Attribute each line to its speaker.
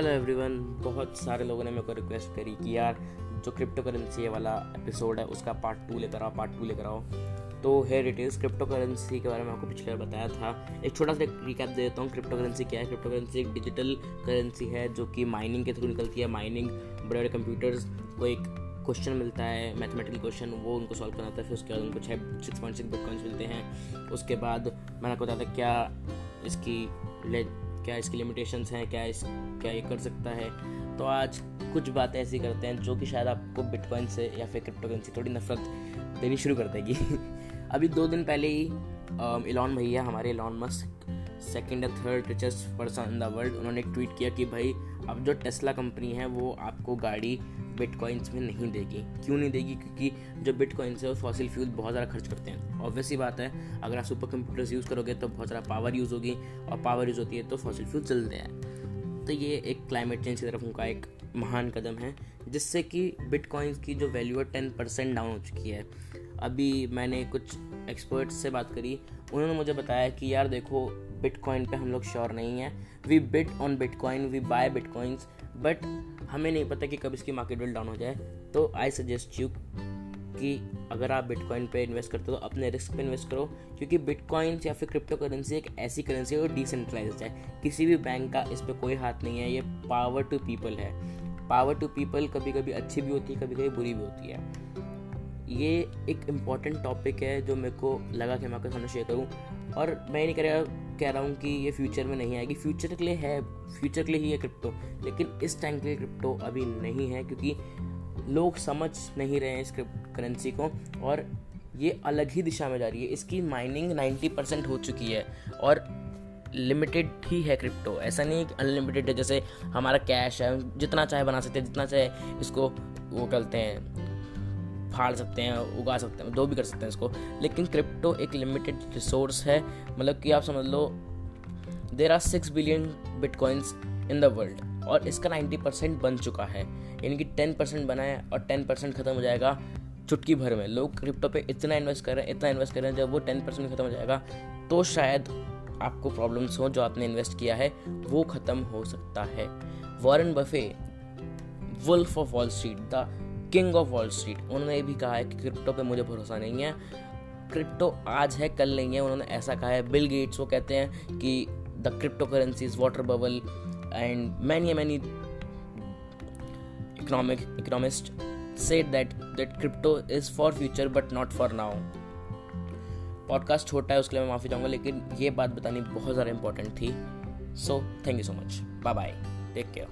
Speaker 1: Hello everyone बहुत सारे लोगों ने मेरे को रिक्वेस्ट करी कि यार जो क्रिप्टो करेंसी वाला एपिसोड है, उसका पार्ट टू लेकर आओ पार्ट टू लेकर आओ। तो here it is cryptocurrency के बारे में आपको पिछले बार बताया था। एक छोटा सा रिकैप दे देता हूँ क्रिप्टो करेंसी क्या है? क्रिप्टो करेंसी एक डिजिटल करेंसी है, जो कि माइनिंग के थ्रू निकलती है। माइनिंग बड़े बड़े कंप्यूटर्स को एक क्वेश्चन मिलता है मैथमेटिकल क्वेश्चन वो उनको सॉल्व करना था फिर उसके बाद उनको छः सिक्स पॉइंट सिक्स बिटकॉइंस मिलते हैं। उसके बाद मैंने आपको बताया था क्या इसकी क्या इसकी लिमिटेशंस हैं, क्या इस, क्या ये कर सकता है? तो आज कुछ बातें ऐसी करते हैं जो कि शायद आपको बिटकॉइन से या फिर क्रिप्टो करेंसी थोड़ी नफरत देनी शुरू कर देगी। अभी दो दिन पहले ही इलॉन भैया, हमारे इलॉन मस्क सेकेंड या third richest person in the world उन्होंने ट्वीट किया कि भाई, अब जो टेस्ला कंपनी है, वो आपको गाड़ी बिटकॉइंस में नहीं देगी। क्यों नहीं देगी? क्योंकि जो बिटकॉइंस है, वो फॉसिल फ्यूल बहुत ज़्यादा खर्च करते हैं। ऑब्वियसली बात है, अगर आप सुपर कंप्यूटर्स यूज़ करोगे तो बहुत ज़्यादा पावर यूज़ होगी, और पावर यूज़ होती है तो फॉसिल फ्यूल चलते हैं। तो ये एक क्लाइमेट चेंज की तरफ़ उनका एक महान कदम है, जिससे कि बिटकॉइंस की जो वैल्यू है टेन परसेंट डाउन हो चुकी है। अभी मैंने कुछ एक्सपर्ट्स से बात करी, उन्होंने मुझे बताया कि यार देखो बिटकॉइन पे हम लोग श्योर नहीं है। We bet on bitcoin we buy bitcoins but हमें नहीं पता कि कब इसकी मार्केट वैल्यू डाउन हो जाए। तो आई सजेस्ट यू कि अगर आप बिटकॉइन पे इन्वेस्ट करते हो तो अपने रिस्क पे इन्वेस्ट करो, क्योंकि बिटकॉइंस या फिर क्रिप्टो करेंसी एक ऐसी करेंसी है जो डिसेंट्रलाइज है। किसी भी बैंक का इस पर कोई हाथ नहीं है, ये पावर टू पीपल है। पावर टू पीपल कभी कभी अच्छी भी होती है कभी कभी बुरी भी होती है। ये एक इंपॉर्टेंट टॉपिक है जो मेरे को लगा कि मैं आपके सामने शेयर करूँ। और मैं नहीं कह कह रहा हूँ कि ये फ्यूचर में नहीं आएगी। फ्यूचर के लिए है फ्यूचर के लिए ही है क्रिप्टो लेकिन इस टाइम के लिए क्रिप्टो अभी नहीं है, क्योंकि लोग समझ नहीं रहे हैं इस करेंसी को। और ये अलग ही दिशा में जा रही है। इसकी माइनिंग 90 परसेंट हो चुकी है। और लिमिटेड ही है क्रिप्टो ऐसा नहीं कि अनलिमिटेड है, जैसे हमारा कैश है, जितना चाहे बना सकते हैं, जितना चाहे इसको वो करते हैं, फाड़ सकते हैं, उगा सकते हैं, जो भी कर सकते हैं इसको। लेकिन क्रिप्टो एक लिमिटेड रिसोर्स है। मतलब कि आप समझ लो there are six billion bitcoins in the world और इसका नाइन्टी परसेंट बन चुका है। यानी कि टेन परसेंट बना है और टेन परसेंट खत्म हो जाएगा चुटकी भर में। लोग क्रिप्टो पे इतना इन्वेस्ट कर रहे हैं, इतना इन्वेस्ट कर रहे हैं, जब वो टेन परसेंट खत्म हो जाएगा तो शायद आपको प्रॉब्लम्स हो, जो आपने इन्वेस्ट किया है, वो ख़त्म हो सकता है। Warren Buffett wolf of Wall Street the king of Wall Street उन्होंने ये भी कहा है कि क्रिप्टो पे मुझे भरोसा नहीं है। क्रिप्टो आज है, कल नहीं है, उन्होंने ऐसा कहा है। बिल गेट्स वो कहते हैं कि the cryptocurrency is water bubble and many many economic economists said that that crypto is for future but not for now podcast छोटा है, उसके लिए मैं माफ़ी चाहूँगा, लेकिन ये बात बतानी बहुत ज़्यादा इंपॉर्टेंट थी। So thank you so much bye bye take care